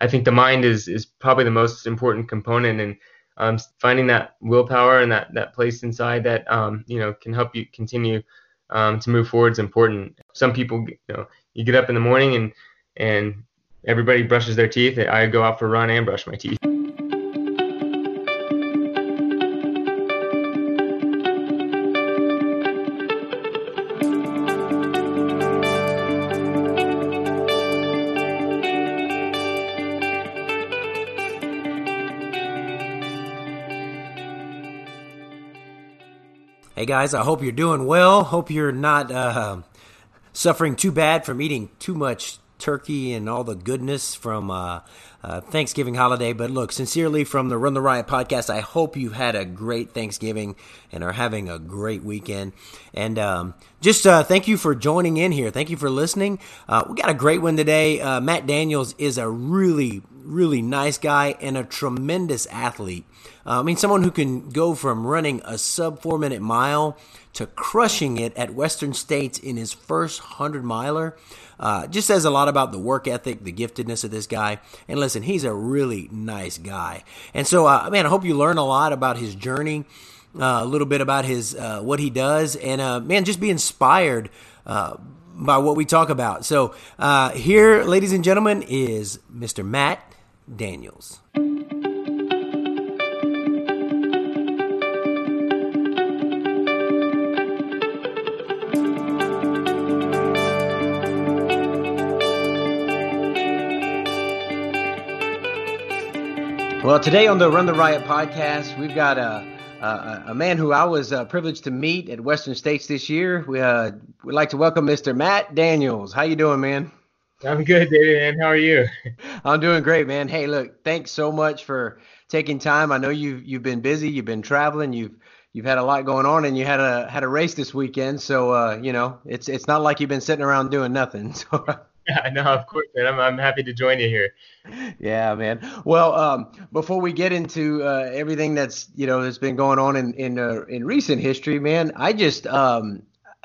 I think the mind is is probably the most important component, and um, finding that willpower and that that place inside that um, you know can help you continue um, to move forward is important. Some people, you know, you get up in the morning and and everybody brushes their teeth. I go out for a run and brush my teeth. Guys, I hope you're doing well. Hope you're not uh, suffering too bad from eating too much turkey and all the goodness from uh, uh, Thanksgiving holiday. But look, sincerely from the Run the Riot podcast, I hope you've had a great Thanksgiving and are having a great weekend. And um, just uh, thank you for joining in here. Thank you for listening. Uh, we got a great one today. Uh, Matt Daniels is a really, really nice guy and a tremendous athlete. Uh, I mean, someone who can go from running a sub four minute mile to crushing it at Western States in his first 100 miler. Uh, just says a lot about the work ethic, the giftedness of this guy. And listen, he's a really nice guy. And so, uh, man, I hope you learn a lot about his journey, uh, a little bit about his uh, what he does, and uh, man, just be inspired uh, by what we talk about. So, here, ladies and gentlemen, is Mr. Matt Daniels. Well, today on the Run the Riot podcast, we've got a a, a man who I was uh, privileged to meet at Western States this year. We uh, would like to welcome Mr. Matt Daniels. How you doing, man? I'm good, David. And how are you? I'm doing great, man. Hey, look, thanks so much for taking time. I know you've you've been busy, you've been traveling, you've you've had a lot going on, and you had a had a race this weekend. So uh, you know, it's it's not like you've been sitting around doing nothing. So Yeah, no, of course, man. I'm, I'm happy to join you here. Yeah, man. Well, um, before we get into uh, everything that's you know that's been going on in in uh, in recent history, man, I just um,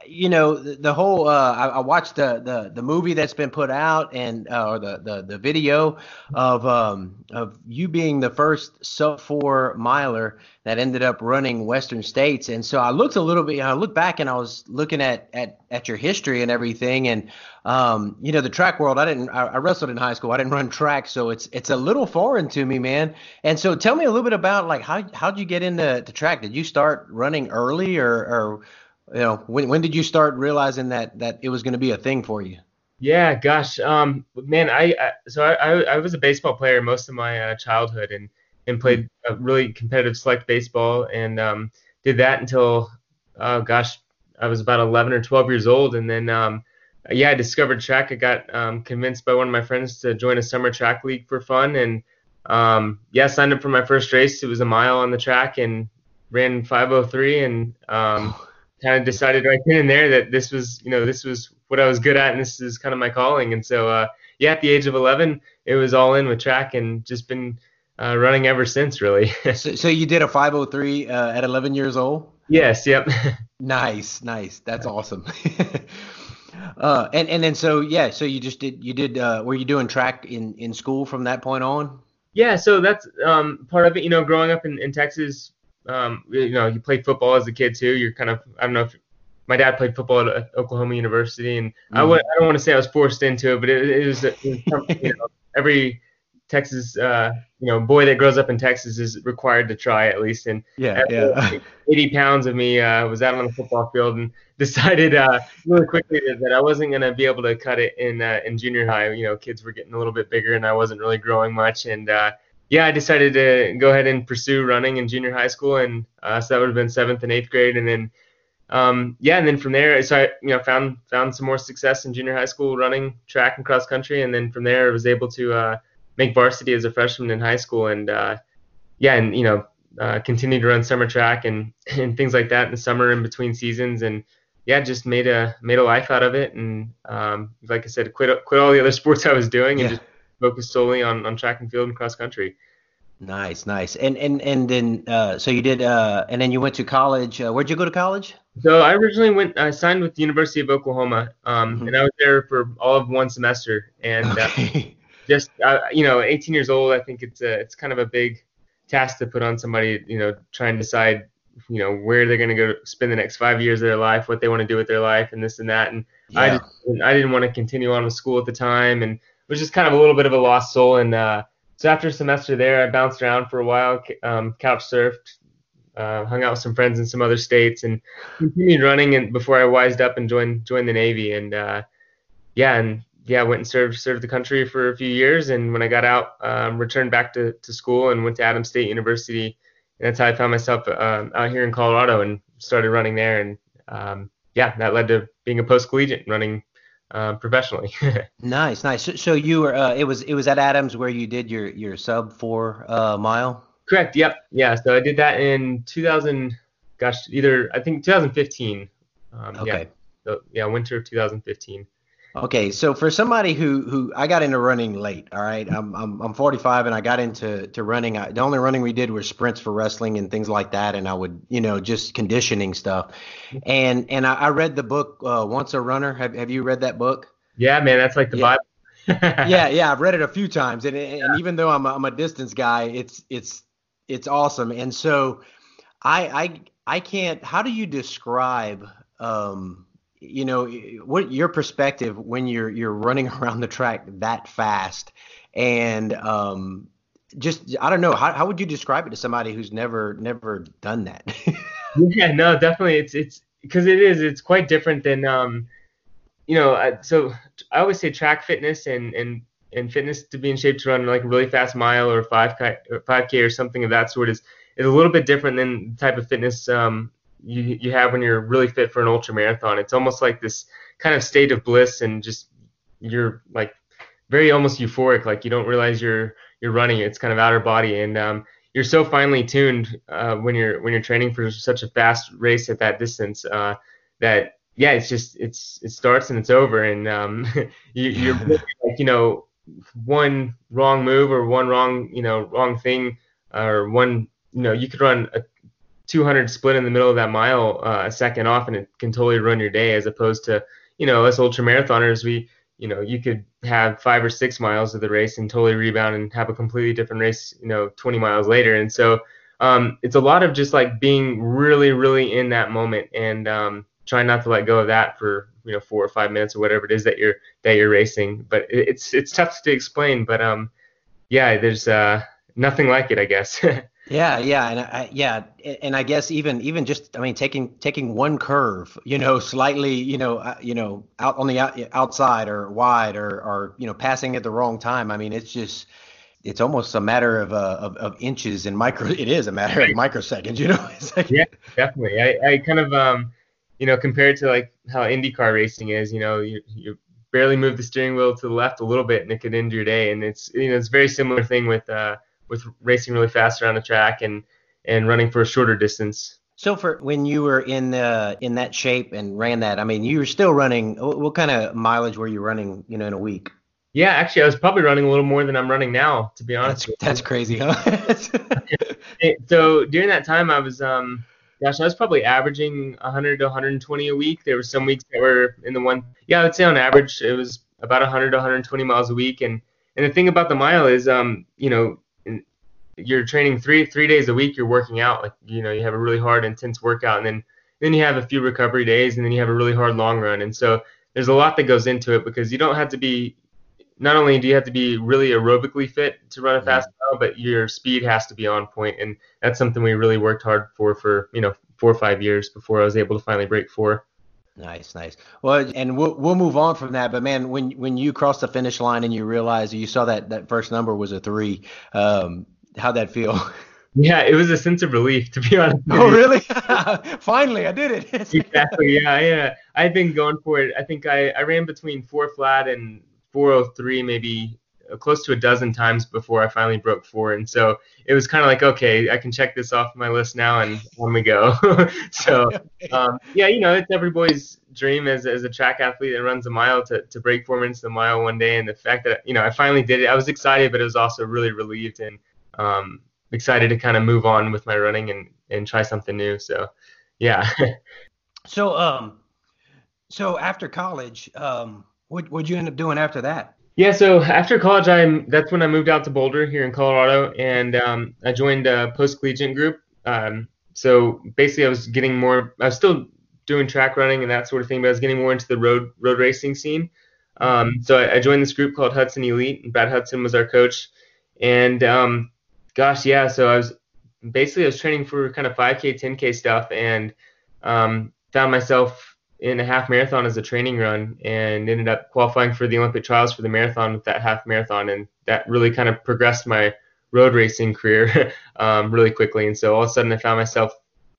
you know the, the whole uh, I, I, watched the, the the movie that's been put out and uh, or the, the the video of um of you being the first sub four miler that ended up running Western States. And so I looked a little bit I looked back and I was looking at at at your history and everything. And um you know the track world I didn't I, I wrestled in high school. I didn't run track. So it's it's a little foreign to me man. And so tell me a little bit about like how how'd you get into to track? Did you start running early or or you know, when when did you start realizing that that it was going to be a thing for you? Yeah, gosh, um, man, I, I so I, I, I was a baseball player most of my uh, childhood and and played a really competitive select baseball and um, did that until oh gosh, I was about 11 or 12 years old and then um, yeah, I discovered track. I got um, convinced by one of my friends to join a summer track league for fun and um, yeah, signed up for my first race. It was a mile on the track and ran 503 and um, kind of decided right then and there that this was, you know, this was what I was good at and this is kind of my calling. And so, uh, yeah, at the age of 11, it was all in with track and just been uh, running ever since, really. so, so, you did a 503 uh, at 11 years old? Yes. Yep. nice. Nice. That's awesome. uh, and and then so yeah, so you just did you did uh, were you doing track in in school from that point on? Yeah, so that's um, part of it. You know, growing up in, in Texas, um, you know, you played football as a kid too. You're kind of, I don't know if my dad played football at Oklahoma University, and mm. I would, I don't want to say I was forced into it, but it, it was, it was you know, every Texas, uh, you know, boy that grows up in Texas is required to try at least. And yeah, yeah. 80 pounds of me uh, was out on the football field and decided uh, really quickly that I wasn't going to be able to cut it in uh, in junior high. You know, kids were getting a little bit bigger, and I wasn't really growing much, and uh, yeah, I decided to go ahead and pursue running in junior high school, and uh, so that would have been seventh and eighth grade, and then um, yeah, and then from there, so I you know found found some more success in junior high school running track and cross country, and then from there I was able to uh, make varsity as a freshman in high school, and uh, yeah, and you know uh, continue to run summer track and and things like that in the summer in between seasons, and yeah, just made a made a life out of it, and um, like I said, quit quit all the other sports I was doing, and yeah. just focused solely on, on track and field and cross country. Nice, nice. And and and then uh, so you did, uh, and then you went to college. Uh, where'd you go to college? So I originally went. I signed with the University of Oklahoma, um, mm-hmm. and I was there for all of one semester. And uh, okay. just uh, you know, 18 years old, I think it's a, it's kind of a big task to put on somebody. You know, trying to decide you know where they're going to go spend the next five years of their life, what they want to do with their life, and this and that. And yeah. I just, I didn't want to continue on with school at the time, and was just kind of a little bit of a lost soul. And uh, so after a semester there, I bounced around for a while, um, couch surfed, uh, hung out with some friends in some other states, and continued running. And before I wised up and joined joined the Navy, and uh, yeah, and yeah, went and served served the country for a few years. And when I got out, um, returned back to, to school and went to Adams State University. And that's how I found myself um, out here in Colorado and started running there. And um, yeah, that led to being a post collegiate running uh, professionally. nice, nice. So, so you were uh, it was it was at Adams where you did your your sub four uh, mile. Correct. Yep. Yeah. So I did that in 2000. Gosh, either I think 2015. Um, okay. Yeah. So, yeah, winter of 2015. Okay, so for somebody who who I got into running late, all right, I'm I'm, I'm 45 and I got into to running. I, the only running we did was sprints for wrestling and things like that, and I would you know just conditioning stuff. And and I, I read the book uh, Once a Runner. Have Have you read that book? Yeah, man, that's like the yeah. Bible. yeah, yeah, I've read it a few times, and and yeah. even though I'm a, I'm a distance guy, it's it's it's awesome. And so I I I can't. How do you describe um you know what your perspective when you're you're running around the track that fast and um just i don't know how, how would you describe it to somebody who's never never done that? Yeah no definitely it's it's because it is it's quite different than um you know so i always say track fitness and and and fitness to be in shape to run like a really fast mile or 5k or 5k or something of that sort is is a little bit different than the type of fitness um you you have when you're really fit for an ultra marathon. It's almost like this kind of state of bliss and just you're like very almost euphoric. Like you don't realize you're you're running. It's kind of outer body and um, you're so finely tuned uh, when you're when you're training for such a fast race at that distance uh, that yeah, it's just it's it starts and it's over and um, you, you're like you know one wrong move or one wrong you know wrong thing or one you know you could run a 200 split in the middle of that mile uh, a second off and it can totally run your day as opposed to you know us ultra marathoners we you know you could have five or six miles of the race and totally rebound and have a completely different race you know 20 miles later. And so um, it's a lot of just like being really really in that moment and um, trying not to let go of that for you know four or five minutes or whatever it is that you're that you're racing. But it's it's tough to explain but um yeah there's uh nothing like it i guess Yeah, yeah, and I, yeah, and I guess even even just I mean taking taking one curve, you know, slightly, you know, uh, you know, out on the out, outside or wide or or you know passing at the wrong time. I mean, it's just it's almost a matter of uh, of, of inches and micro. It is a matter of microseconds, you know. Like, yeah, definitely. I, I kind of um, you know, compared to like how IndyCar racing is, you know, you you barely move the steering wheel to the left a little bit and it could end your day, and it's you know it's a very similar thing with uh with racing really fast around the track and and running for a shorter distance. So for when you were in uh, in that shape and ran that, I mean, you were still running. What kind of mileage were you running? You know, in a week? Yeah, actually, I was probably running a little more than I'm running now, to be honest. That's, that's crazy, huh? so during that time, I was, um, gosh, I was probably averaging 100 to 120 a week. There were some weeks that were in the one, yeah, I would say on average it was about 100 to 120 miles a week. And and the thing about the mile is, um, you know, you're training three three days a week. You're working out like you know you have a really hard intense workout, and then then you have a few recovery days, and then you have a really hard long run. And so there's a lot that goes into it because you don't have to be not only do you have to be really aerobically fit to run a fast mile, but your speed has to be on point, and that's something we really worked hard for for you know four or five years before I was able to finally break four. Nice, nice. Well, and we'll we'll move on from that. But man, when when you crossed the finish line and you realized you saw that that first number was a three, um, how'd that feel? Yeah, it was a sense of relief to be honest. Oh, really? Finally, I did it. exactly. Yeah, yeah. I've been going for it. I think I, I ran between four flat and 403, maybe uh, close to a dozen times before I finally broke four. And so it was kind of like, okay, I can check this off my list now, and on we go. so um, yeah, you know, it's every boy's dream as, as a track athlete that runs a mile to, to break four minutes the mile one day. And the fact that you know I finally did it, I was excited, but it was also really relieved and um, excited to kind of move on with my running and, and try something new. So, yeah. so, um, so after college, um, what would you end up doing after that? Yeah, so after college, I'm that's when I moved out to Boulder here in Colorado, and um, I joined a post collegiate group. Um, so basically, I was getting more. I was still doing track running and that sort of thing, but I was getting more into the road road racing scene. Um, so I, I, joined this group called Hudson Elite, and Brad Hudson was our coach. And um, gosh, yeah, so I was basically I was training for kind of 5K, 10K stuff, and um, found myself in a half marathon as a training run, and ended up qualifying for the Olympic trials for the marathon with that half marathon, and that really kind of progressed my road racing career um, really quickly. And so all of a sudden, I found myself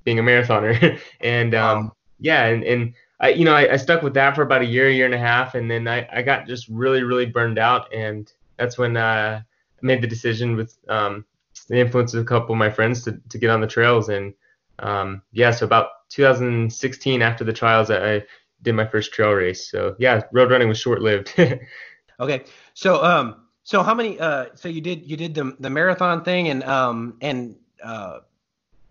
being a marathoner, and um, yeah, and, and I, you know, I, I, stuck with that for about a year, a year and a half, and then I, I got just really, really burned out, and that's when uh, I made the decision with um, the influence of a couple of my friends to, to get on the trails, and um, yeah, so about 2016 after the trials, I, did my first trail race. So yeah, road running was short lived. okay, so um, so how many? Uh, so you did you did the the marathon thing, and um, and uh,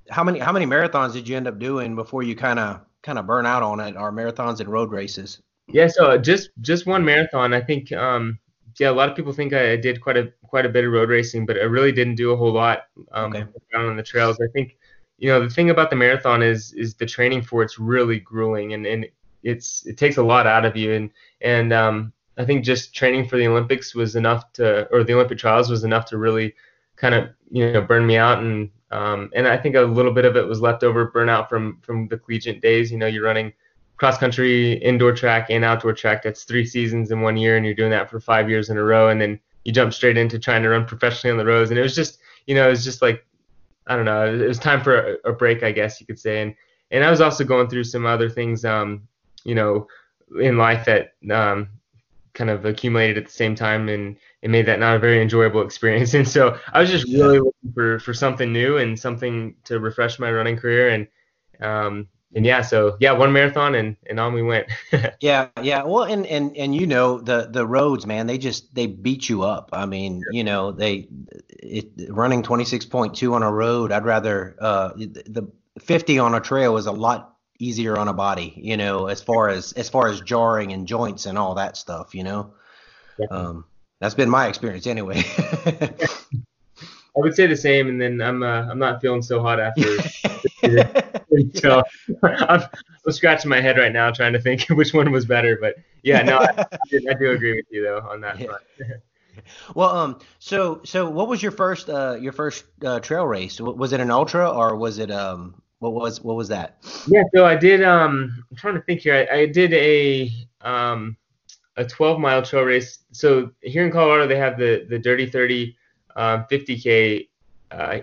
how many how many marathons did you end up doing before you kind of kind of burn out on it, or marathons and road races? Yeah, so just just one marathon. I think um, yeah, a lot of people think I did quite a quite a bit of road racing, but I really didn't do a whole lot um, okay. on the trails. I think you know the thing about the marathon is is the training for it's really grueling and and it's it takes a lot out of you and and um, I think just training for the Olympics was enough to or the Olympic trials was enough to really kind of you know burn me out and um, and I think a little bit of it was leftover burnout from from the collegiate days. You know, you're running cross country, indoor track, and outdoor track. That's three seasons in one year, and you're doing that for five years in a row. And then you jump straight into trying to run professionally on the roads. And it was just, you know, it was just like, I don't know, it was time for a, a break, I guess you could say. And and I was also going through some other things, um, you know, in life that um, kind of accumulated at the same time and it made that not a very enjoyable experience. And so I was just really looking for, for something new and something to refresh my running career. And, um, and yeah, so yeah, one marathon and, and on we went. yeah. Yeah. Well, and, and, and, you know, the, the roads, man, they just, they beat you up. I mean, you know, they, it, running 26.2 on a road, I'd rather, uh, the 50 on a trail is a lot easier on a body, you know, as far as as far as jarring and joints and all that stuff, you know. Yeah. Um, that's been my experience anyway. I would say the same, and then I'm uh, I'm not feeling so hot after. so I'm, I'm, scratching my head right now trying to think which one was better, but yeah, no, I, I, I do agree with you though on that yeah. well, um, so so what was your first uh your first uh, trail race? Was it an ultra or was it um what was what was that? Yeah, so I did. Um, I'm trying to think here. I, I did a um, a 12 mile trail race. So here in Colorado, they have the the Dirty 30 um, 50k, uh,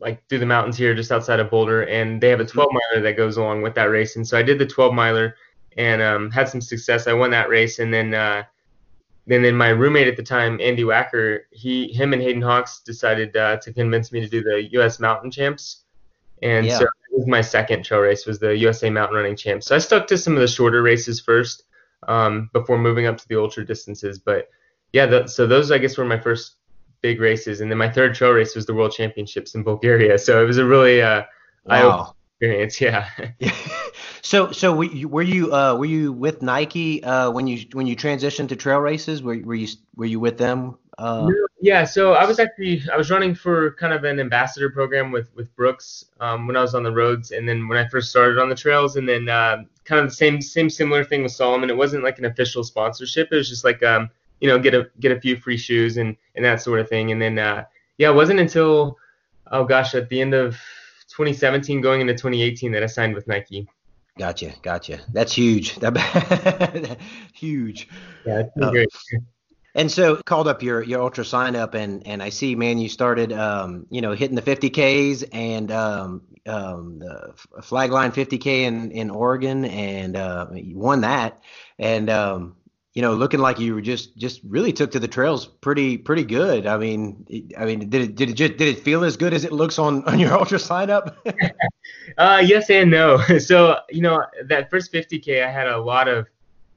like through the mountains here, just outside of Boulder, and they have a 12 miler that goes along with that race. And so I did the 12 miler and um, had some success. I won that race, and then. Uh, and then my roommate at the time, Andy Wacker, he, him and Hayden Hawks decided uh, to convince me to do the U.S. Mountain Champs, and yeah. so it was my second trail race was the USA Mountain Running Champs. So I stuck to some of the shorter races first um, before moving up to the ultra distances. But yeah, the, so those I guess were my first big races, and then my third trail race was the World Championships in Bulgaria. So it was a really uh, wow. experience. Yeah. so so were you were you, uh, were you with Nike uh, when you when you transitioned to trail races? Were, were you were you with them uh, yeah, so I was actually I was running for kind of an ambassador program with with Brooks um, when I was on the roads, and then when I first started on the trails, and then uh, kind of the same same similar thing with Salomon. It wasn't like an official sponsorship. It was just like um, you know get a get a few free shoes and and that sort of thing. And then uh, yeah, it wasn't until oh gosh at the end of 2017 going into 2018 that I signed with Nike. Gotcha, gotcha. That's huge. That huge. Yeah, it's uh, great. And so called up your your UltraSignup and and I see man you started um, you know hitting the 50ks and um, um, the flagline 50k in in Oregon and uh, you won that and um, you know looking like you were just just really took to the trails pretty pretty good. I mean I mean did it did it just did it feel as good as it looks on on your UltraSignup? uh, yes and no. So you know that first 50k I had a lot of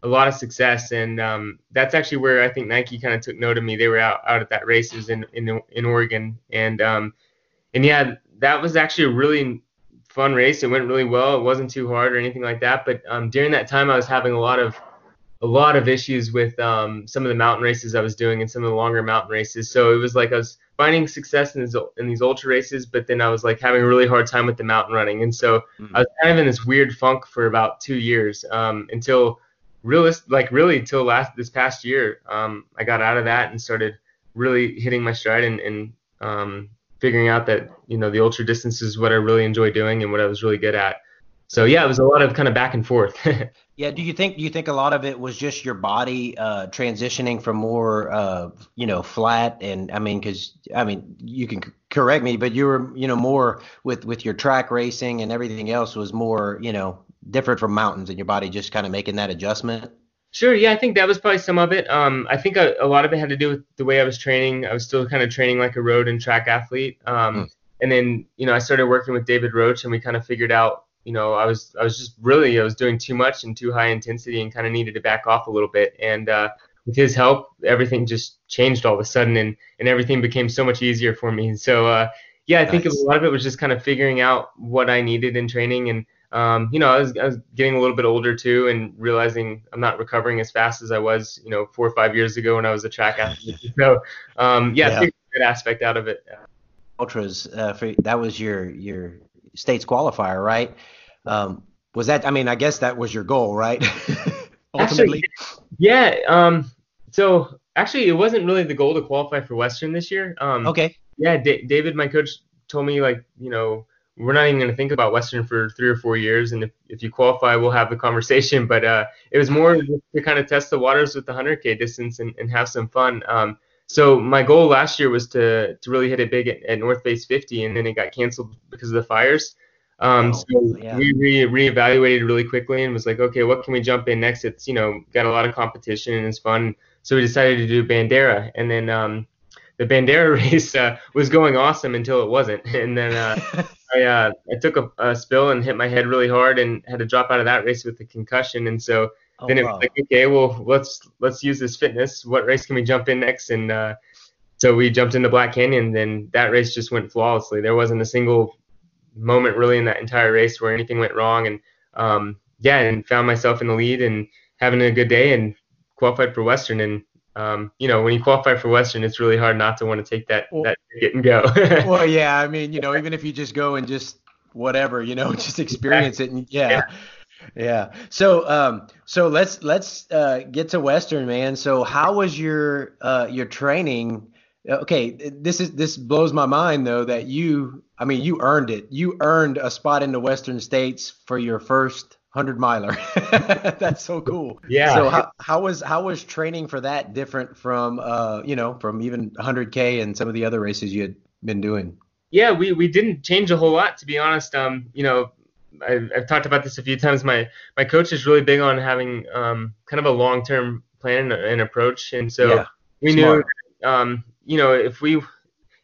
a lot of success, and um, that's actually where I think Nike kind of took note of me. They were out, out at that races in in, in Oregon, and um, and yeah, that was actually a really fun race. It went really well. It wasn't too hard or anything like that. But um, during that time, I was having a lot of a lot of issues with um, some of the mountain races I was doing and some of the longer mountain races. So it was like I was finding success in these, in these ultra races, but then I was like having a really hard time with the mountain running. And so mm-hmm. I was kind of in this weird funk for about two years um, until realist, like really until last this past year, um, I got out of that and started really hitting my stride and, and um, figuring out that you know the ultra distance is what I really enjoy doing and what I was really good at. So yeah, it was a lot of kind of back and forth. yeah. Do you think do you think a lot of it was just your body uh, transitioning from more uh, you know flat and I mean because I mean you can correct me, but you were you know more with with your track racing and everything else was more you know different from mountains and your body just kind of making that adjustment. Sure. Yeah, I think that was probably some of it. Um, I think a, a, lot of it had to do with the way I was training. I was still kind of training like a road and track athlete. Um, mm. And then, you know, I started working with David Roche and we kind of figured out, you know, I was I was just really I was doing too much and too high intensity, and kind of needed to back off a little bit. And uh, with his help, everything just changed all of a sudden, and and everything became so much easier for me. So uh, yeah, I nice. think a lot of it was just kind of figuring out what I needed in training and um, you know, I was, I was getting a little bit older too and realizing I'm not recovering as fast as I was, you know, four or five years ago when I was a track athlete. So, um, yeah, yeah. a good aspect out of it. Ultras, uh, for, that was your, your states qualifier, right? Um, was that, I mean, I guess that was your goal, right? Ultimately. Actually, yeah. Um, so actually it wasn't really the goal to qualify for Western this year. Um, okay. Yeah. D- David, my coach told me like, you know, we're not even going to think about Western for three or four years. And if, if you qualify, we'll have the conversation. But uh, it was more to kind of test the waters with the 100K distance and, and have some fun. Um, so my goal last year was to, to really hit it big at, at North Face 50, and then it got canceled because of the fires. Um, oh, so yeah. we re- reevaluated really quickly and was like, okay, what can we jump in next? It's you know got a lot of competition and it's fun. So we decided to do Bandera, and then um, the Bandera race uh, was going awesome until it wasn't, and then uh, I uh, I took a, a, spill and hit my head really hard and had to drop out of that race with a concussion, and so oh, then it was like, okay, well let's let's use this fitness. What race can we jump in next? And uh, so we jumped into Black Canyon. Then that race just went flawlessly. There wasn't a single moment really in that entire race where anything went wrong, and um, yeah, and found myself in the lead and having a good day and qualified for Western and um, you know, when you qualify for Western, it's really hard not to want to take that well, that ticket and go. well, yeah, I mean, you know, even if you just go and just whatever, you know, just experience it, and yeah. yeah. Yeah. So, um, so let's let's uh, get to Western, man. So, how was your uh, your training? Okay, this is this blows my mind though that you, I mean, you earned it. You earned a spot in the Western States for your first hundred miler. That's so cool. Yeah. So how, how was how was training for that different from uh you know from even 100k and some of the other races you had been doing? Yeah, we we didn't change a whole lot to be honest. Um, you know, I've, I've talked about this a few times. My my coach is really big on having um kind of a long term plan and, approach, and so yeah, we smart. knew um you know if we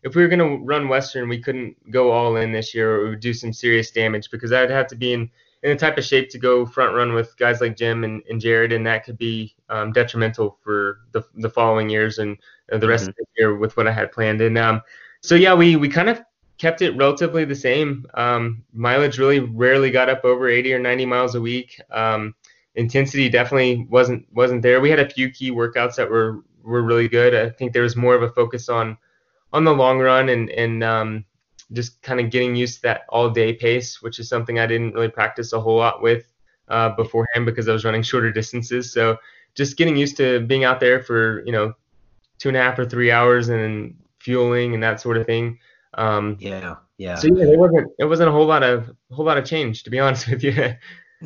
if we were going to run Western, we couldn't go all in this year or it would do some serious damage because I'd have to be in in the type of shape to go front run with guys like Jim and, and Jared, and that could be um, detrimental for the, the following years and uh, the rest mm-hmm. of the year with what I had planned. And um, so yeah, we we kind of kept it relatively the same. Um, mileage really rarely got up over 80 or 90 miles a week. Um, intensity definitely wasn't wasn't there. We had a few key workouts that were were really good. I think there was more of a focus on on the long run and and um, just kind of getting used to that all day pace, which is something I didn't really practice a whole lot with uh, beforehand because I was running shorter distances. So just getting used to being out there for you know two and a half or three hours and fueling and that sort of thing. Um, yeah, yeah. So yeah, it wasn't it wasn't a whole lot of a whole lot of change to be honest with you.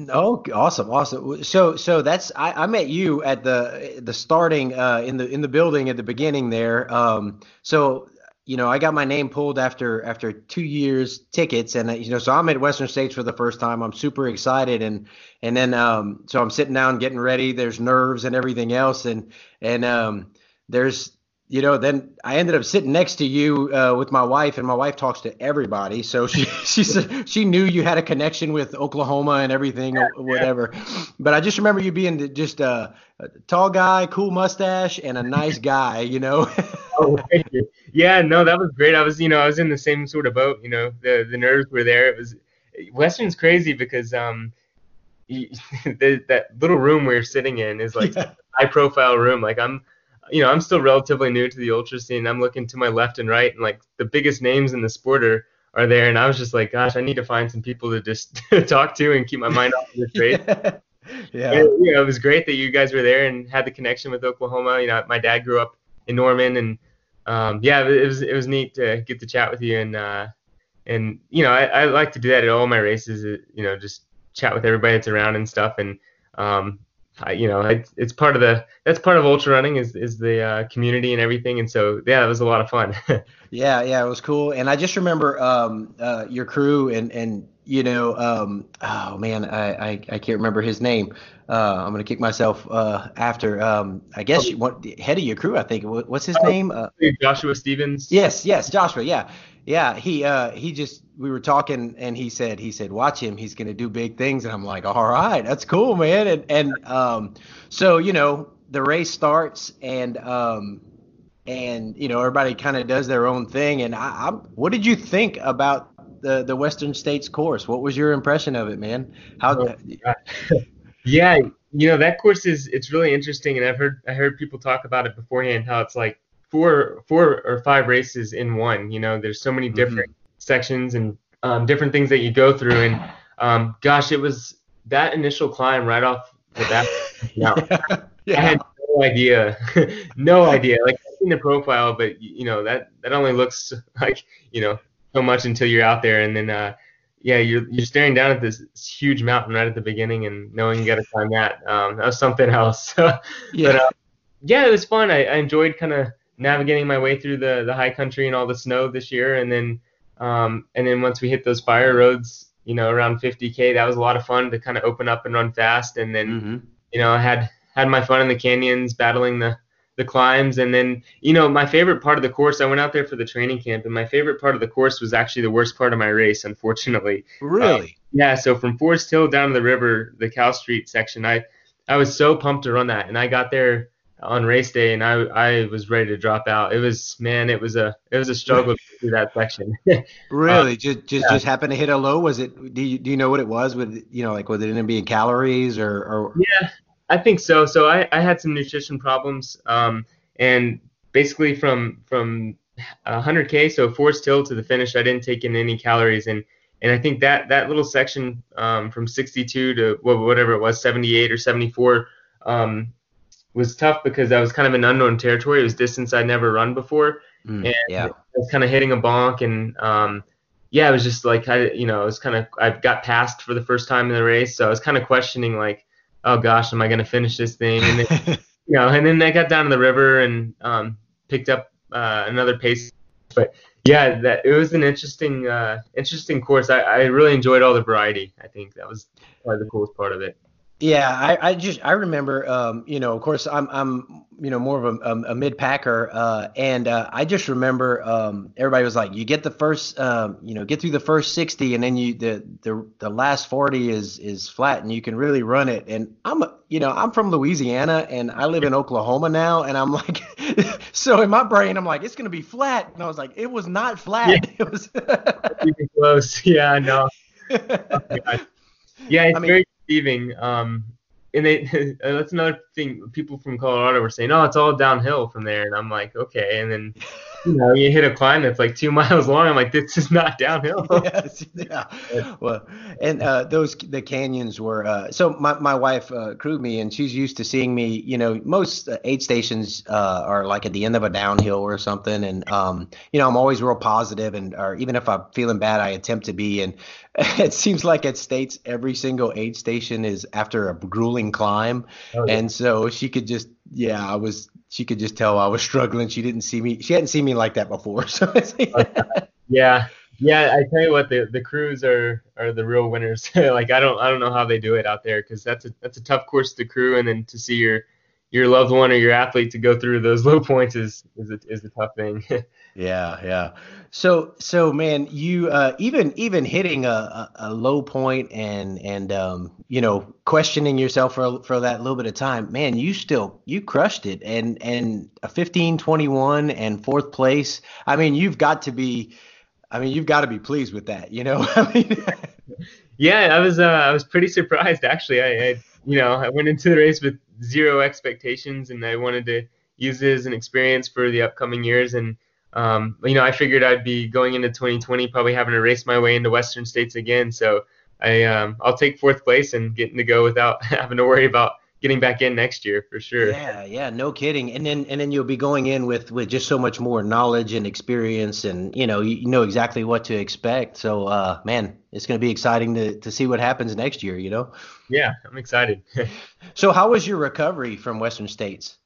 Oh, awesome, awesome. So, so that's I, I met you at the the starting uh, in the in the building at the beginning there. Um, so you know, I got my name pulled after after two years tickets, and you know, so I'm at Western States for the first time. I'm super excited, and and then um, so I'm sitting down getting ready. There's nerves and everything else, and and um, there's you know, then I ended up sitting next to you uh, with my wife, and my wife talks to everybody, so she she said she knew you had a connection with Oklahoma and everything or whatever. But I just remember you being just a, a tall guy, cool mustache, and a nice guy, you know. oh, thank you. Yeah, no, that was great. I was, you know, I was in the same sort of boat. You know, the the nerves were there. It was Western's crazy because um, that little room we're sitting in is like yeah. high profile room. Like I'm, you know, I'm still relatively new to the ultra scene. I'm looking to my left and right, and like the biggest names in the sport are, are there. And I was just like, gosh, I need to find some people to just talk to and keep my mind off of the trade. yeah. yeah. you know, it was great that you guys were there and had the connection with Oklahoma. You know, my dad grew up in Norman, and um, yeah, it was it was neat to get to chat with you and uh, and you know, I, I like to do that at all my races. You know, just chat with everybody that's around and stuff. And um, I, you know, I, it's part of the that's part of ultra running is is the uh, community and everything. And so yeah, it was a lot of fun. yeah, yeah, it was cool. And I just remember um, uh, your crew and and you know, um, oh man, I, I, I can't remember his name. Uh, I'm gonna kick myself uh, after. Um, I guess you want head of your crew. I think. What's his name? Uh, Joshua Stevens. Yes, yes, Joshua. Yeah, yeah, he uh he just we were talking and he said he said watch him. He's gonna do big things. And I'm like all right that's cool man. And and um so you know the race starts and um and you know everybody kind of does their own thing. And I, I what did you think about the the Western States course? What was your impression of it man? How oh, yeah you know that course is it's really interesting. And I've heard I heard people talk about it beforehand how it's like four four or five races in one. You know, there's so many mm-hmm. different mm-hmm. sections and um, different things that you go through. And um, gosh, it was that initial climb right off the bat. yeah. yeah. I had no idea, no idea. Like I've seen the profile, but you know that that only looks like you know so much until you're out there, and then. uh yeah, you're you're staring down at this huge mountain right at the beginning, and knowing you got to climb that, um, that was something else. yeah, but, uh, yeah, it was fun. I, I enjoyed kind of navigating my way through the the high country and all the snow this year, and then um, and then once we hit those fire roads, you know, around 50k, that was a lot of fun to kind of open up and run fast, and then mm-hmm. you know, I had had my fun in the canyons, battling the the climbs, and then you know, my favorite part of the course, I went out there for the training camp, and my favorite part of the course was actually the worst part of my race, unfortunately. Really? Uh, yeah. So from Forest Hill down to the river, the Cal Street section, I I was so pumped to run that, and I got there on race day, and I I was ready to drop out. It was man, it was a it was a struggle through that section. really, uh, just just yeah. just happened to hit a low. Was it? Do you do you know what it was? With you know, like was it in calories or or? Yeah, I think so. So I I had some nutrition problems, um, and basically from from 100k, so Forest Hill to the finish, I didn't take in any calories, and and I think that that little section um, from 62 to whatever it was, 78 or 74. Um, was tough because I was kind of in unknown territory. It was distance I'd never run before, mm, and yeah. I was kind of hitting a bonk, and um, yeah, it was just like I, you know, it was kind of I got passed for the first time in the race, so I was kind of questioning like, oh gosh, am I going to finish this thing? And then, you know, and then I got down to the river and um, picked up uh, another pace, but yeah, that it was an interesting, uh, interesting course. I, I really enjoyed all the variety. I think that was probably the coolest part of it. Yeah, I, I just I remember, um, you know, of course I'm I'm you know more of a, a, a mid packer, uh, and uh, I just remember um, everybody was like, you get the first, um, you know, get through the first sixty, and then you the the the last forty is is flat, and you can really run it. And I'm you know I'm from Louisiana, and I live in Oklahoma now, and I'm like, so in my brain I'm like, it's gonna be flat, and I was like, it was not flat. Yeah. It was close. Yeah, I know. Oh, yeah, it's I mean, very deceiving. Um, and they that's another thing. People from Colorado were saying, "Oh, it's all downhill from there," and I'm like, "Okay." And then you know, you hit a climb that's like two miles long. I'm like, this is not downhill. yes, yeah. Well, and uh, those the canyons were. Uh, so my my wife uh, crewed me, and she's used to seeing me. You know, most uh, aid stations uh, are like at the end of a downhill or something, and um, you know, I'm always real positive, and or even if I'm feeling bad, I attempt to be. And it seems like at states, every single aid station is after a grueling climb, oh, yeah. and so she could just yeah, I was she could just tell I was struggling. She didn't see me. She hadn't seen me like that before. So yeah, yeah. I tell you what, the the crews are are the real winners. like I don't I don't know how they do it out there because that's a that's a tough course to crew, and then to see your your loved one or your athlete to go through those low points is is a, is a tough thing. Yeah, yeah. So so man, you uh, even even hitting a, a, low point and and um, you know questioning yourself for for that little bit of time, man, you still you crushed it and and a 15-21 and fourth place. I mean, you've got to be I mean, you've got to be pleased with that, you know. I mean yeah, I was uh, I was pretty surprised actually. I, I you know I went into the race with zero expectations, and I wanted to use it as an experience for the upcoming years. And um, you know, I figured I'd be going into 2020 probably having to race my way into Western states again. So I um, I'll take fourth place and getting to go without having to worry about getting back in next year for sure. Yeah, yeah, no kidding. And then and then you'll be going in with with just so much more knowledge and experience, and you know you, know exactly what to expect. So, uh, man, it's going to be exciting to to see what happens next year. You know. Yeah, I'm excited. so, how was your recovery from Western States?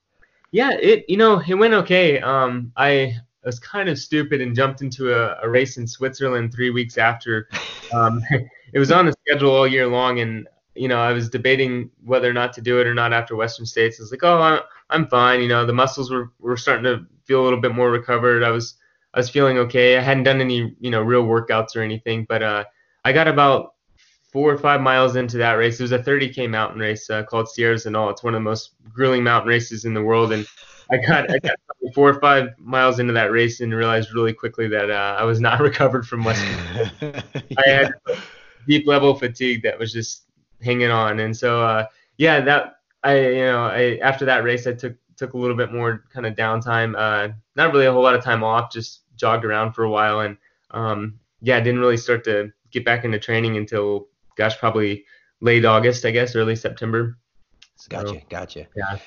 Yeah, it you know it went okay. Um, I was kind of stupid and jumped into a, a race in Switzerland three weeks after. Um, it was on the schedule all year long, and you know, I was debating whether or not to do it or not after Western States. I was like, oh, I'm fine. You know, the muscles were, were starting to feel a little bit more recovered. I was I was feeling okay. I hadn't done any you know real workouts or anything, but uh, I got about four or five miles into that race. It was a 30k mountain race uh, called Sierre-Zinal. It's one of the most grueling mountain races in the world, and I got I got four or five miles into that race and realized really quickly that uh, I was not recovered from Western. yeah. I had deep level fatigue that was just hanging on. And so uh, yeah, that I you know I after that race I took took a little bit more kind of downtime. Uh, not really a whole lot of time off, just jogged around for a while, and um, yeah, didn't really start to get back into training until gosh probably late August, I guess, early September. So, gotcha, gotcha. Yeah.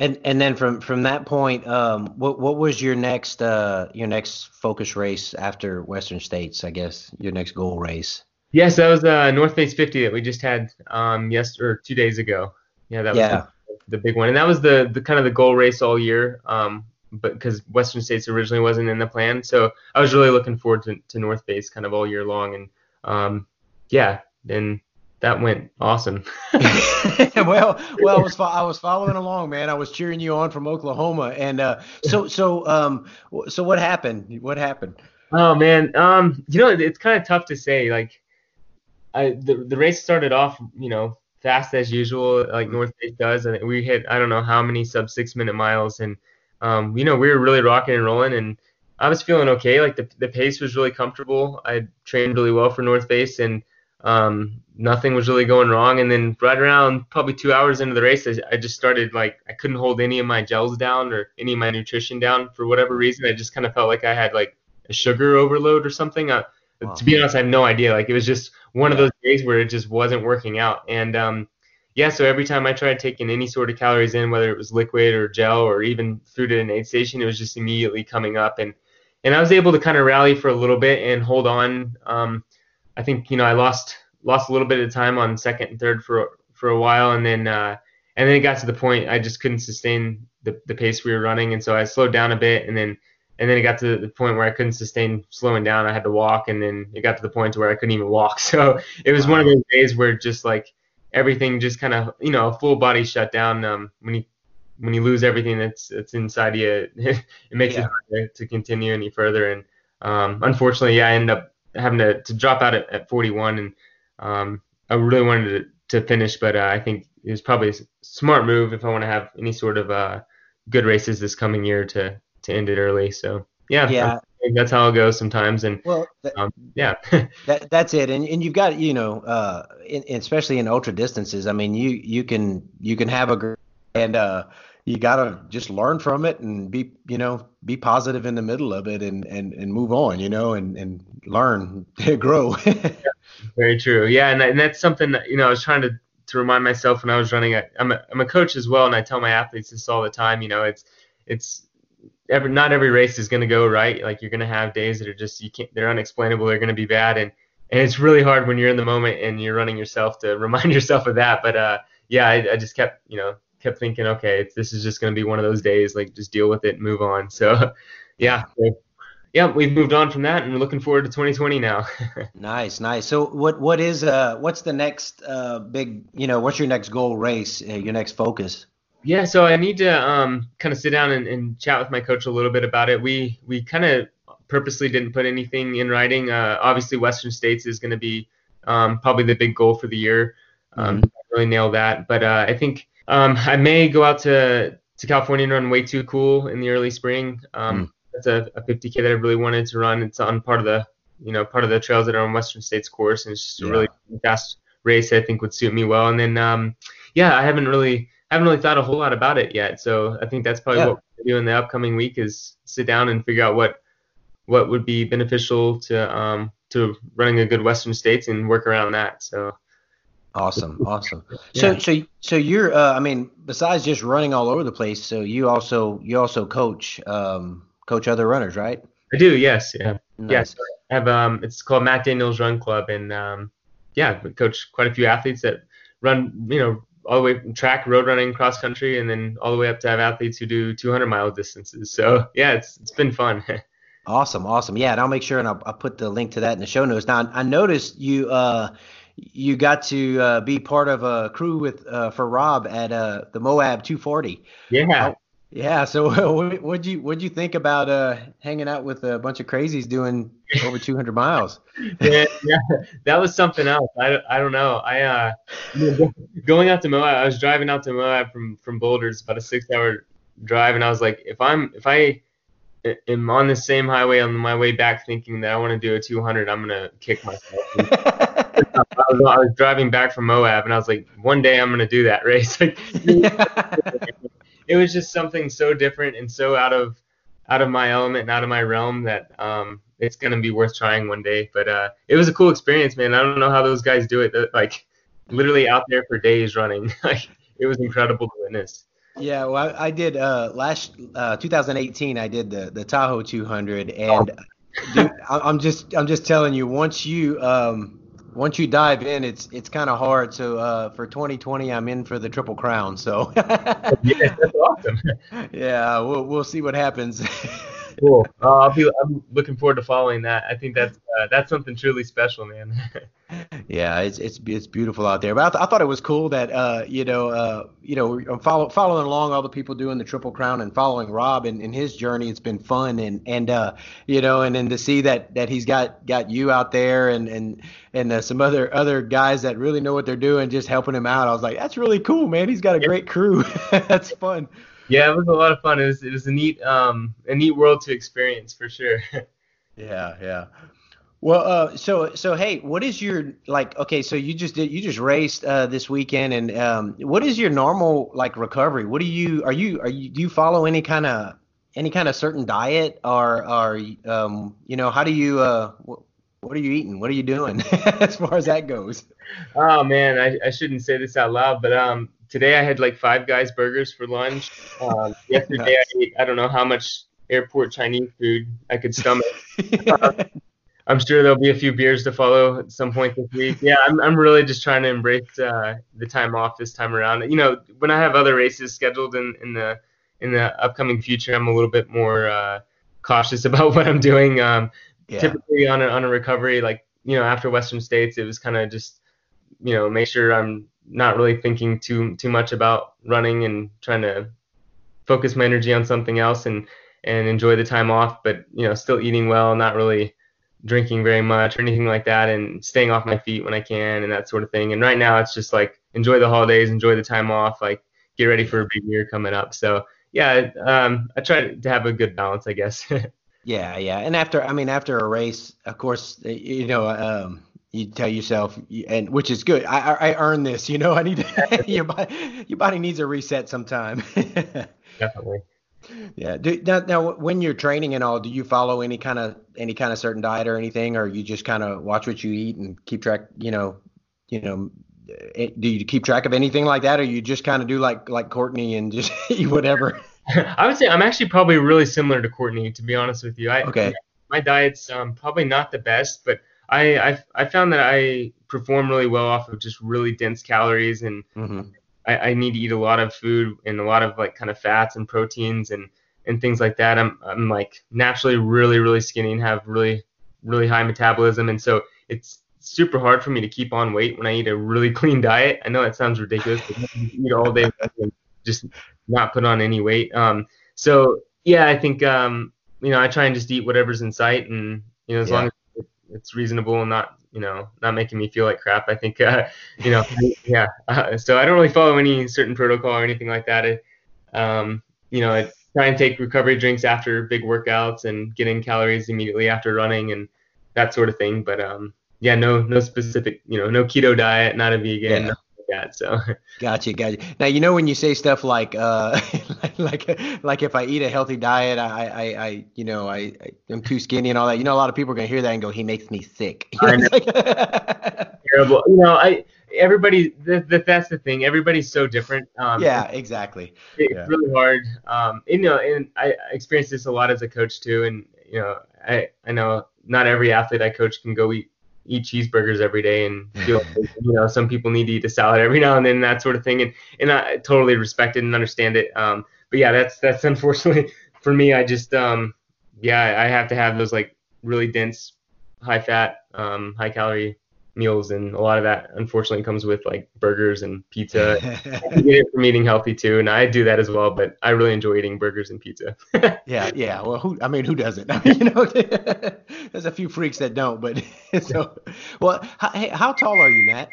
And and then from from that point, um, what what was your next uh your next focus race after Western States? I guess your next goal race. Yes, that was uh, North Face 50 that we just had um yes or two days ago. Yeah, that was yeah. The, the, big one, and that was the the kind of the goal race all year. Um, but because Western States originally wasn't in the plan, so I was really looking forward to, to North Face kind of all year long, and um, yeah, and that went awesome. well, well, I was fo- I was following along, man. I was cheering you on from Oklahoma, and uh, so so um, so what happened? What happened? Oh man, um, you know, it's kind of tough to say. Like, I the the race started off, you know, fast as usual, like mm-hmm. North Face does, and we hit I don't know how many sub six minute miles, and um, you know, we were really rocking and rolling, and I was feeling okay. Like the the pace was really comfortable. I trained really well for North Face, and um, nothing was really going wrong. And then right around probably two hours into the race, I, I just started like I couldn't hold any of my gels down or any of my nutrition down for whatever reason. I just kind of felt like I had like a sugar overload or something. I, wow. To be honest, I have no idea. Like it was just one of those days where it just wasn't working out. And um, yeah, so every time I tried taking any sort of calories in, whether it was liquid or gel or even food at an aid station, it was just immediately coming up. And and I was able to kind of rally for a little bit and hold on. Um, I think you know I lost lost a little bit of time on second and third for for a while, and then uh, and then it got to the point I just couldn't sustain the, the pace we were running, and so I slowed down a bit, and then and then it got to the point where I couldn't sustain slowing down. I had to walk, and then it got to the point where I couldn't even walk. So it was wow. one of those days where just like everything just kind of you know a full body shut down. Um, when you when you lose everything that's that's inside you, it makes yeah. it hard to continue any further. And um, unfortunately, yeah, I ended up having to, to drop out at, at 41, and um, I really wanted to, to finish, but uh, I think it was probably a smart move if I want to have any sort of uh, good races this coming year to to end it early. So yeah, yeah. that's how it goes sometimes. And well, that, um, yeah, that, that's it. And and you've got you know, uh, in, especially in ultra distances. I mean, you you can you can have a and uh, you gotta just learn from it and be you know be positive in the middle of it and and, and move on. You know, and and learn, grow. yeah, very true. Yeah, and and that's something that you know I was trying to to remind myself when I was running. I'm a, I'm a coach as well, and I tell my athletes this all the time. You know, it's it's every not every race is going to go right. Like you're going to have days that are just you can't they're unexplainable. They're going to be bad, and and it's really hard when you're in the moment and you're running yourself to remind yourself of that. But uh, yeah, I, I just kept you know kept thinking, okay, this is just going to be one of those days. Like just deal with it and move on. So yeah. Yeah, we've moved on from that and we're looking forward to 2020 now. nice, nice. So what what is uh what's the next uh big you know what's your next goal race uh, your next focus? Yeah, so I need to um, kind of sit down and, and, chat with my coach a little bit about it. We we kind of purposely didn't put anything in writing. Uh, obviously, Western States is going to be um, probably the big goal for the year. Um, mm-hmm. Really nail that, but uh, I think um, I may go out to to California and run way too cool in the early spring. Um, mm. That's a, a 50k that I really wanted to run. It's on part of the you know part of the trails that are on Western States course, and it's just a really fast race. I think would suit me well. And then um, yeah, I haven't really haven't really thought a whole lot about it yet. So I think that's probably yeah. what we'll do in the upcoming week is sit down and figure out what what would be beneficial to um, to running a good Western States and work around that. So. Awesome, awesome. Yeah. So, so, so you're, uh, I mean, besides just running all over the place, so you also, you also coach, um, coach other runners, right? I do. Yes. Yeah. Nice. Yes. I have, um, it's called Matt Daniels Run Club, and um, yeah, we coach quite a few athletes that run, you know, all the way track, road running, cross country, and then all the way up to have athletes who do 200 mile distances. So yeah, it's it's been fun. awesome, awesome. Yeah, and I'll make sure and I'll, I'll put the link to that in the show notes. Now I noticed you uh you got to uh, be part of a crew with uh, for Rob at uh, the Moab 240. Yeah. yeah. So what would you what you think about uh, hanging out with a bunch of crazies doing over 200 miles? yeah, yeah, that was something else. I, I don't know. I uh going out to Moab. I was driving out to Moab from from Boulder. It's about a six hour drive, and I was like, if I'm if I am on the same highway on my way back, thinking that I want to do a 200, I'm gonna kick myself. I, was, I was driving back from Moab, and I was like, one day I'm gonna do that race. Like, it was just something so different and so out of out of my element and out of my realm that um, it's gonna be worth trying one day. But uh, it was a cool experience, man. I don't know how those guys do it. They're, like literally out there for days running. like it was incredible to witness. Yeah, well, I, I did uh, last uh, 2018. I did the the Tahoe 200, and oh. dude, I'm just I'm just telling you, once you um, once you dive in, it's it's kind of hard. So uh, for 2020, I'm in for the triple crown. So yeah, that's awesome. yeah, we'll we'll see what happens. cool. Uh, I'll be. I'm looking forward to following that. I think that's uh, that's something truly special, man. yeah, it's it's it's beautiful out there. But I, th- I thought it was cool that uh, you know uh, you know I'm follow, following along all the people doing the triple crown and following Rob and, in his journey. It's been fun and and uh, you know and then to see that that he's got got you out there and and and uh, some other other guys that really know what they're doing just helping him out. I was like, that's really cool, man. He's got a great crew. that's fun. Yeah, it was a lot of fun. It was it was a neat um a neat world to experience for sure. yeah, yeah. Well, uh, so so hey, what is your like? Okay, so you just did you just raced uh, this weekend, and um, what is your normal like recovery? What do you are you are you do you follow any kind of any kind of certain diet, or or um, you know how do you uh, what, what are you eating? What are you doing as far as that goes? Oh man, I, I shouldn't say this out loud, but um, today I had like five guys burgers for lunch. Um, yesterday nice. I ate I don't know how much airport Chinese food I could stomach. uh, I'm sure there'll be a few beers to follow at some point this week. Yeah, I'm I'm really just trying to embrace uh, the time off this time around. You know, when I have other races scheduled in, in the in the upcoming future, I'm a little bit more uh, cautious about what I'm doing. Um, yeah. Typically on a on a recovery, like you know, after Western States, it was kind of just you know make sure I'm not really thinking too too much about running and trying to focus my energy on something else and and enjoy the time off, but you know still eating well, not really drinking very much or anything like that, and staying off my feet when I can and that sort of thing. And right now it's just like enjoy the holidays, enjoy the time off, like get ready for a big year coming up. So yeah, um, I try to have a good balance, I guess. yeah, yeah. And after, I mean, after a race, of course, you know, um, you tell yourself, and which is good. I I, I earned this. You know, I need to, your body your body needs a reset sometime. Definitely. Yeah. Do, now, now, when you're training and all, do you follow any kind of any kind of certain diet or anything, or you just kind of watch what you eat and keep track? You know, you know, eh, do you keep track of anything like that, or you just kind of do like like Courtney and just eat whatever? I would say I'm actually probably really similar to Courtney, to be honest with you. I, okay. My diet's um, probably not the best, but I, I I found that I perform really well off of just really dense calories and mm-hmm. I, I, need to eat a lot of food and a lot of like kind of fats and proteins and and things like that. I'm I'm like naturally really really skinny and have really really high metabolism and so it's super hard for me to keep on weight when I eat a really clean diet. I know that sounds ridiculous, but eat all day and just not put on any weight. Um, so yeah, I think um, you know I try and just eat whatever's in sight and you know as yeah. long as it's reasonable and not you know, not making me feel like crap. I think, uh, you know, yeah. Uh, so I don't really follow any certain protocol or anything like that. It, um, you know, I try and take recovery drinks after big workouts and get in calories immediately after running. And that sort of thing. But um, yeah, no no specific, you know, no keto diet, not a vegan. Yeah. Like that, so gotcha, gotcha. Now you know when you say stuff like, uh, like, like, like if I eat a healthy diet, I, I, I you know, I, I, am too skinny and all that. You know, a lot of people are gonna hear that and go, "He makes me sick." You know, Terrible. You know, I everybody the, the, that's the thing everybody's so different um, yeah exactly it's yeah. really hard um you know and i experienced this a lot as a coach too and you know i i know not every athlete i coach can go eat eat cheeseburgers every day and feel you know some people need to eat a salad every now and then that sort of thing. And and i totally respect it and understand it. Um but yeah that's that's unfortunately for me i just um yeah i have to have those like really dense high fat um high calorie meals and a lot of that unfortunately comes with like burgers and pizza. I get it from eating healthy too and i do that as well but i really enjoy eating burgers and pizza. Yeah yeah well who i mean who doesn't? I mean, you know there's a few freaks that don't but so well how, hey, how tall are you matt?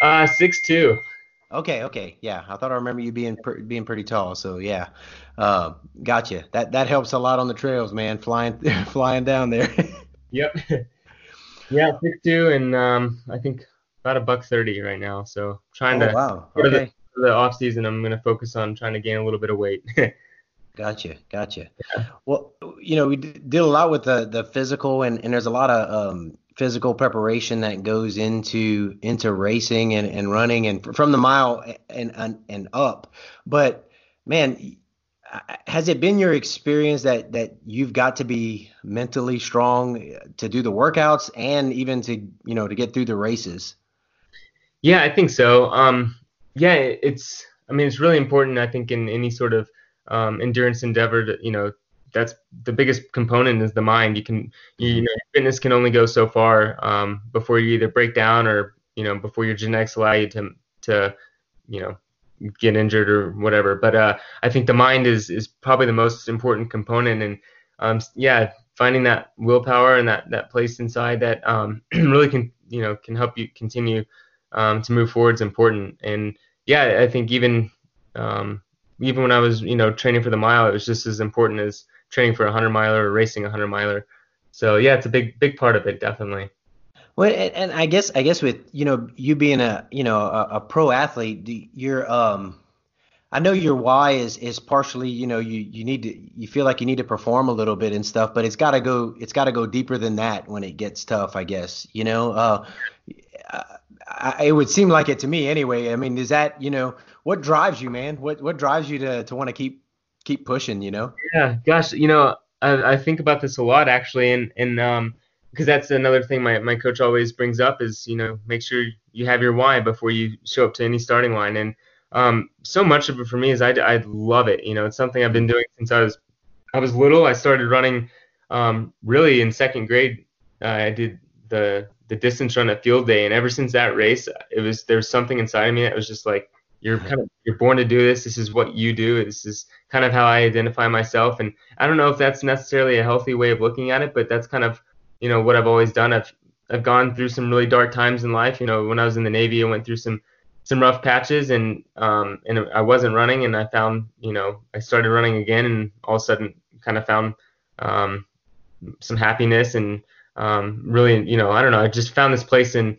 Uh six two. Okay okay yeah i thought i remember you being being pretty tall so yeah. Uh, gotcha. That that helps a lot on the trails man flying flying down there. Yep yeah, six two, and um, I think about a buck thirty right now. So trying oh, to wow. okay. the, for the off season, I'm gonna focus on trying to gain a little bit of weight. gotcha, gotcha. Yeah. Well, you know, we deal a lot with the the physical, and and there's a lot of um, physical preparation that goes into into racing and, and running and from the mile and, and and up. But man, has it been your experience that that you've got to be mentally strong to do the workouts and even to you know to get through the races? Yeah i think so. Um yeah it's i mean it's really important i think in any sort of um, endurance endeavor to, you know that's the biggest component is the mind. You can you, know fitness can only go so far um, before you either break down or you know before your genetics allow you to to you know get injured or whatever. But uh, I think the mind is is probably the most important component, and um, yeah, finding that willpower and that that place inside that um, really can you know can help you continue um, to move forward is important. And yeah, I think even um, even when I was you know training for the mile, it was just as important as training for a hundred miler or racing a hundred miler. So yeah, it's a big big part of it definitely. Well, and, and, I guess I guess with you know you being a you know a, a, pro athlete, you're um, I know your why is is partially you know you you need to you feel like you need to perform a little bit and stuff, but it's got to go it's got to go deeper than that when it gets tough. I guess you know. Uh, I, it would seem like it to me anyway. I mean, is that you know what drives you, man? What what drives you to to want to keep keep pushing? You know? Yeah, gosh, you know, I, I think about this a lot actually, and and um because that's another thing my, my coach always brings up is you know make sure you have your why before you show up to any starting line and um, so much of it for me is I, I love it you know it's something I've been doing since I was I was little. I started running um, really in second grade. Uh, I did the the distance run at field day and ever since that race it was there's something inside of me that was just like you're kind of you're born to do this. This is what you do. This is kind of how I identify myself. And I don't know if that's necessarily a healthy way of looking at it but that's kind of you know what I've always done. I've I've gone through some really dark times in life. You know, when I was in the Navy, I went through some some rough patches, and um, and I wasn't running, and I found, you know, I started running again, and all of a sudden, kind of found um, some happiness, and um, really, you know, I don't know, I just found this place in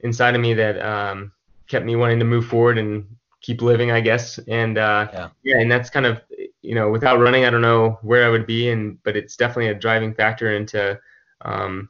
inside of me that um, kept me wanting to move forward and keep living, I guess, and uh, yeah. yeah, and that's kind of, you know, without running, I don't know where I would be, and but it's definitely a driving factor into um,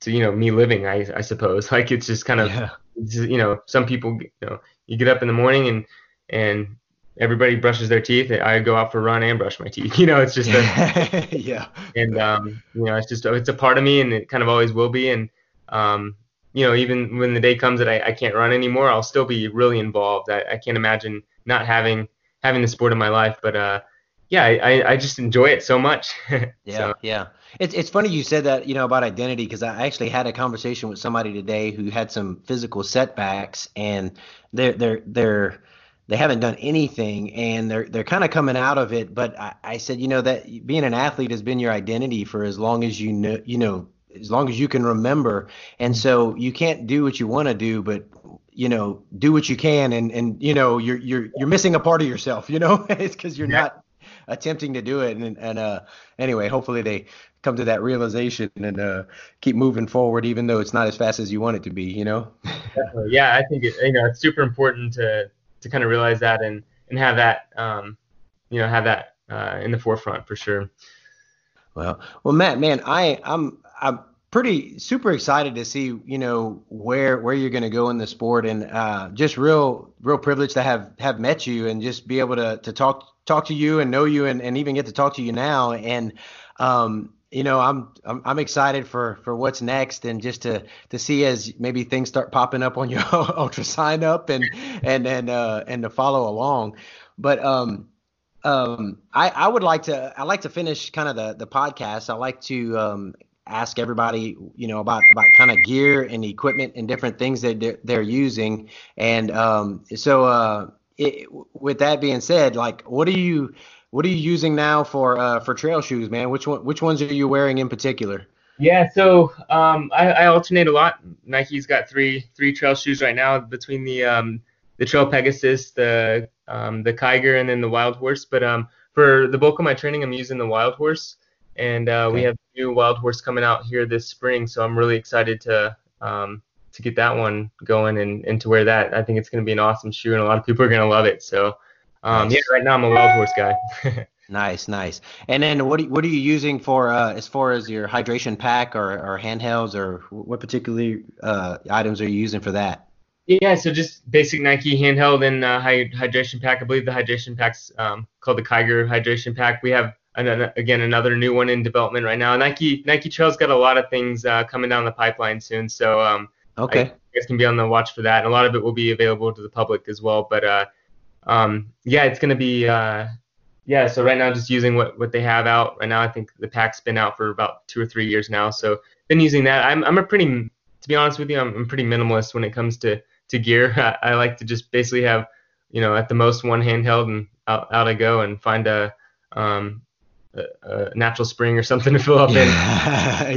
to you know me living I, I suppose. Like it's just kind of yeah. you know some people you know you get up in the morning and and everybody brushes their teeth. I go out for a run and brush my teeth. You know it's just a, yeah. And um you know it's just it's a part of me and it kind of always will be. And um you know even when the day comes that I, I can't run anymore I'll still be really involved. I, I can't imagine not having having the sport in my life. But uh yeah I, I just enjoy it so much. Yeah so. yeah it's it's funny you said that you know about identity because I actually had a conversation with somebody today who had some physical setbacks and they're they're they're they haven't done anything and they're they're kind of coming out of it. But I, I said you know that being an athlete has been your identity for as long as you know you know as long as you can remember and so you can't do what you want to do but you know do what you can and and you know you're you're you're missing a part of yourself you know it's because you're yeah. not attempting to do it and and uh anyway hopefully they come to that realization and uh, keep moving forward, even though it's not as fast as you want it to be. You know. Definitely. Yeah, I think it, you know it's super important to to kind of realize that and and have that um, you know have that uh, in the forefront for sure. Well, well, Matt, man, I I'm I'm pretty super excited to see you know where where you're going to go in the sport and uh, just real real privileged to have have met you and just be able to to talk talk to you and know you and, and even get to talk to you now and um, you know I'm, I'm I'm excited for for what's next and just to to see as maybe things start popping up on your UltraSignup and and and uh, and to follow along but um um I I would like to I like to finish kind of the the podcast I like to um ask everybody, you know, about about kind of gear and equipment and different things that they're, they're using. And um, so, uh, it, with that being said, like, what do you what are you using now for uh, for trail shoes, man? Which one which ones are you wearing in particular? Yeah, so um, I, I alternate a lot. Nike's got three three trail shoes right now between the um, the Trail Pegasus, the um, the Kiger, and then the Wild Horse. But um, for the bulk of my training, I'm using the Wild Horse and uh, okay. we have a new wild horse coming out here this spring. So I'm really excited to um, to get that one going and, and to wear that. I think it's going to be an awesome shoe, and a lot of people are going to love it. So um, nice. yeah, right now I'm a wild horse guy. nice, nice. And then what are, what are you using for uh, as far as your hydration pack or, or handhelds, or what particularly uh, items are you using for that? Yeah, so just basic Nike handheld and uh, hydration pack. I believe the hydration pack's um, called the Kiger hydration pack. We have and again another new one in development right now. Nike Nike Trail's got a lot of things uh, coming down the pipeline soon, so um, okay, I, you guys can be on the watch for that. And a lot of it will be available to the public as well. But uh, um, yeah, it's gonna be uh, yeah. So right now, just using what what they have out right now. I think the pack's been out for about two or three years now, so been using that. I'm I'm a pretty to be honest with you, I'm, I'm pretty minimalist when it comes to to gear. I, I like to just basically have you know at the most one handheld and out, out I go and find a um, a, natural spring or something to fill up in.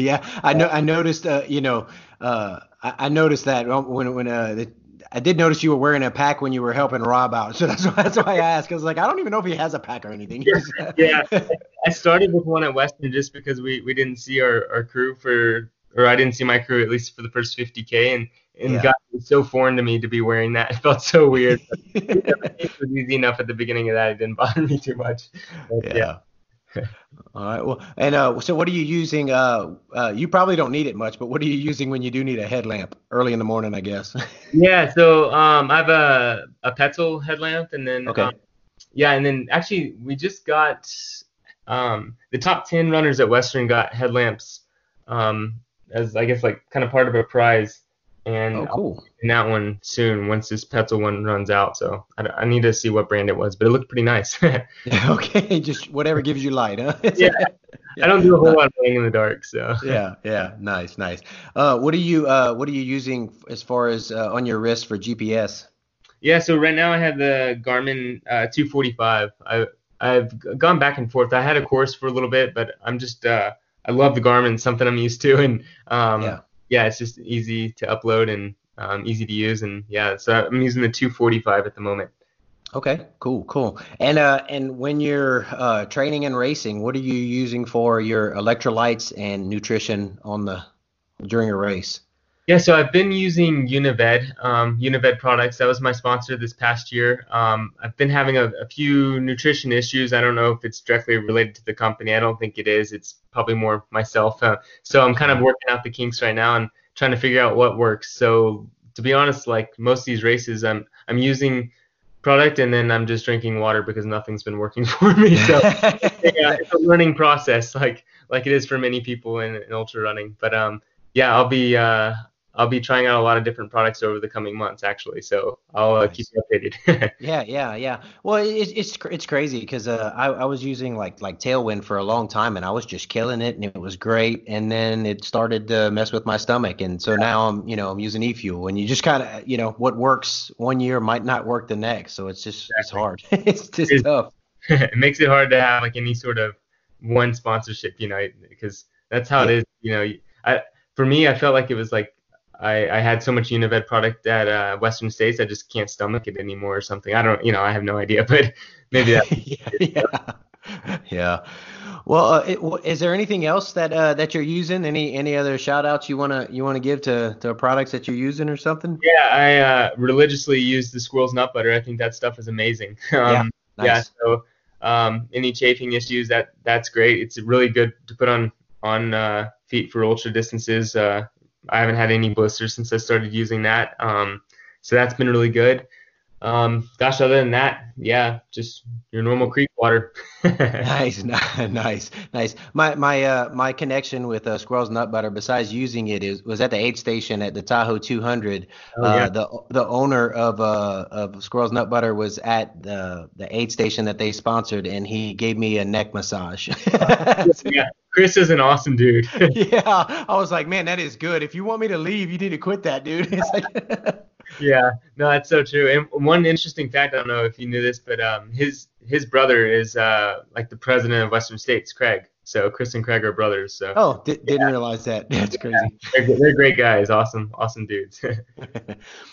yeah, I know. I noticed. Uh, you know, uh, I, I, noticed that when when uh, the, I did notice you were wearing a pack when you were helping Rob out, so that's why that's why I asked. I was like, I don't even know if he has a pack or anything. yeah, yeah. I started with one at Western just because we, we didn't see our, our crew for, or I didn't see my crew at least for the first 50k, and and yeah. God, it was so foreign to me to be wearing that. It felt so weird. it was easy enough at the beginning of that; it didn't bother me too much. But, yeah. yeah. All right. Well, and uh, so what are you using? Uh, uh, you probably don't need it much, but what are you using when you do need a headlamp early in the morning? I guess. yeah. So um, I have a a Petzl headlamp, and then okay. Um, yeah, and then actually we just got um, the top ten runners at Western got headlamps um, as I guess like kind of part of a prize and oh, cool. that one soon once this Petzl one runs out. So I, I, need to see what brand it was, but it looked pretty nice. okay, just whatever gives you light, huh? yeah. I don't do a whole lot of playing in the dark, so. yeah, yeah, nice, nice. Uh, what are you uh, what are you using as far as uh, on your wrist for GPS? Yeah, so right now I have the Garmin uh, 245. I I've gone back and forth. I had a Coros for a little bit, but I'm just uh, I love the Garmin, something I'm used to, and um, yeah yeah, it's just easy to upload and um, easy to use. And yeah, so I'm using the 245 at the moment. Okay, cool, cool. And uh, and when you're uh, training and racing, what are you using for your electrolytes and nutrition on the during a race? Yeah, so I've been using Unived, um, Unived products. That was my sponsor this past year. Um, I've been having a, a, few nutrition issues. I don't know if it's directly related to the company. I don't think it is. It's probably more myself. Uh, so I'm kind of working out the kinks right now and trying to figure out what works. So to be honest, like most of these races, I'm I'm using product and then I'm just drinking water because nothing's been working for me. So yeah, it's a learning process, like like it is for many people in, in ultra running. But um, yeah, I'll be uh, I'll be trying out a lot of different products over the coming months, actually. So I'll uh, nice. keep you updated. yeah, yeah, yeah. Well, it's it's it's crazy because uh, I I was using like like Tailwind for a long time, and I was just killing it, and it was great. And then it started to mess with my stomach, and so now I'm you know I'm using e-fuel, and you just kind of you know what works one year might not work the next, so it's just exactly. it's hard. it's just it's, tough. it makes it hard to have like any sort of one sponsorship, you know, because that's how yeah. it is. You know, I for me, I felt like it was like I, I had so much Unived product at uh, Western States, I just can't stomach it anymore or something. I don't, you know, I have no idea, but maybe that. yeah, yeah. Well, uh, it, is there anything else that uh, that you're using? Any any other shout outs you wanna you wanna give to, to products that you're using or something? Yeah, I uh, religiously use the squirrel's nut butter. I think that stuff is amazing. Um, yeah, nice. yeah. So um, any chafing issues, that that's great. It's really good to put on on uh, feet for ultra distances. Uh, I haven't had any blisters since I started using that. Um, so that's been really good. Um, gosh, other than that, yeah, just your normal creek water. nice, nice, nice. My my uh my connection with uh, Squirrel's Nut Butter, besides using it, is was at the aid station at the Tahoe 200. Oh, yeah. uh, the the owner of uh of Squirrel's Nut Butter was at the the aid station that they sponsored, and he gave me a neck massage. yeah, Chris is an awesome dude. yeah, I was like, man, that is good. If you want me to leave, you need to quit that, dude. It's like yeah, no, that's so true. And one interesting fact, I don't know if you knew this, but um, his his brother is uh, like the president of Western States, Craig. So Chris and Craig are brothers. So oh, di- didn't yeah. realize that. That's crazy. Yeah, they're, they're, great guys. Awesome, awesome dudes.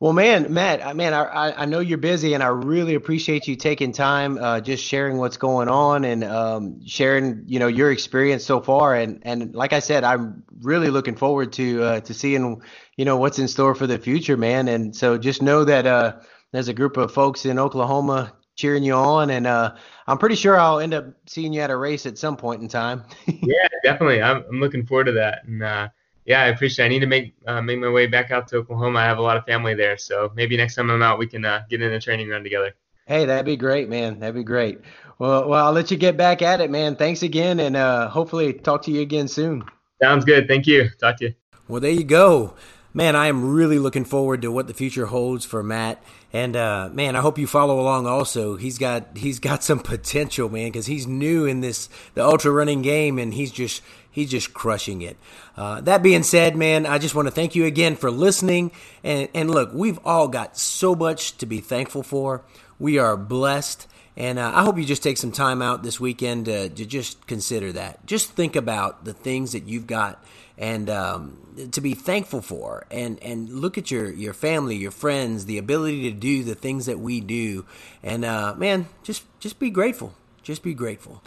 well, man, Matt, man, I I know you're busy, and I really appreciate you taking time, uh, just sharing what's going on and um, sharing, you know, your experience so far. And and like I said, I'm really looking forward to uh, to seeing you know what's in store for the future, man. And so just know that uh, there's a group of folks in Oklahoma cheering you on, and uh, I'm pretty sure I'll end up seeing you at a race at some point in time. yeah, definitely. I'm, I'm looking forward to that, and uh, yeah, I appreciate. It. I need to make uh, make my way back out to Oklahoma. I have a lot of family there, so maybe next time I'm out, we can uh, get in a training run together. Hey, that'd be great, man. That'd be great. Well, well, I'll let you get back at it, man. Thanks again, and uh, hopefully talk to you again soon. Sounds good. Thank you. Talk to you. Well, there you go man, I am really looking forward to what the future holds for Matt. And uh, man, I hope you follow along. Also, he's got he's got some potential, man, because he's new in this the ultra running game, and he's just he's just crushing it. Uh, that being said, man, I just want to thank you again for listening. And and look, we've all got so much to be thankful for. We are blessed. And uh, I hope you just take some time out this weekend to, to just consider that. Just think about the things that you've got and um, to be thankful for and and look at your your family your friends the ability to do the things that we do and uh, man just just be grateful just be grateful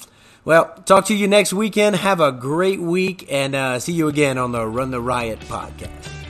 well talk to you next weekend. Have a great week and uh, see you again on the run the riot podcast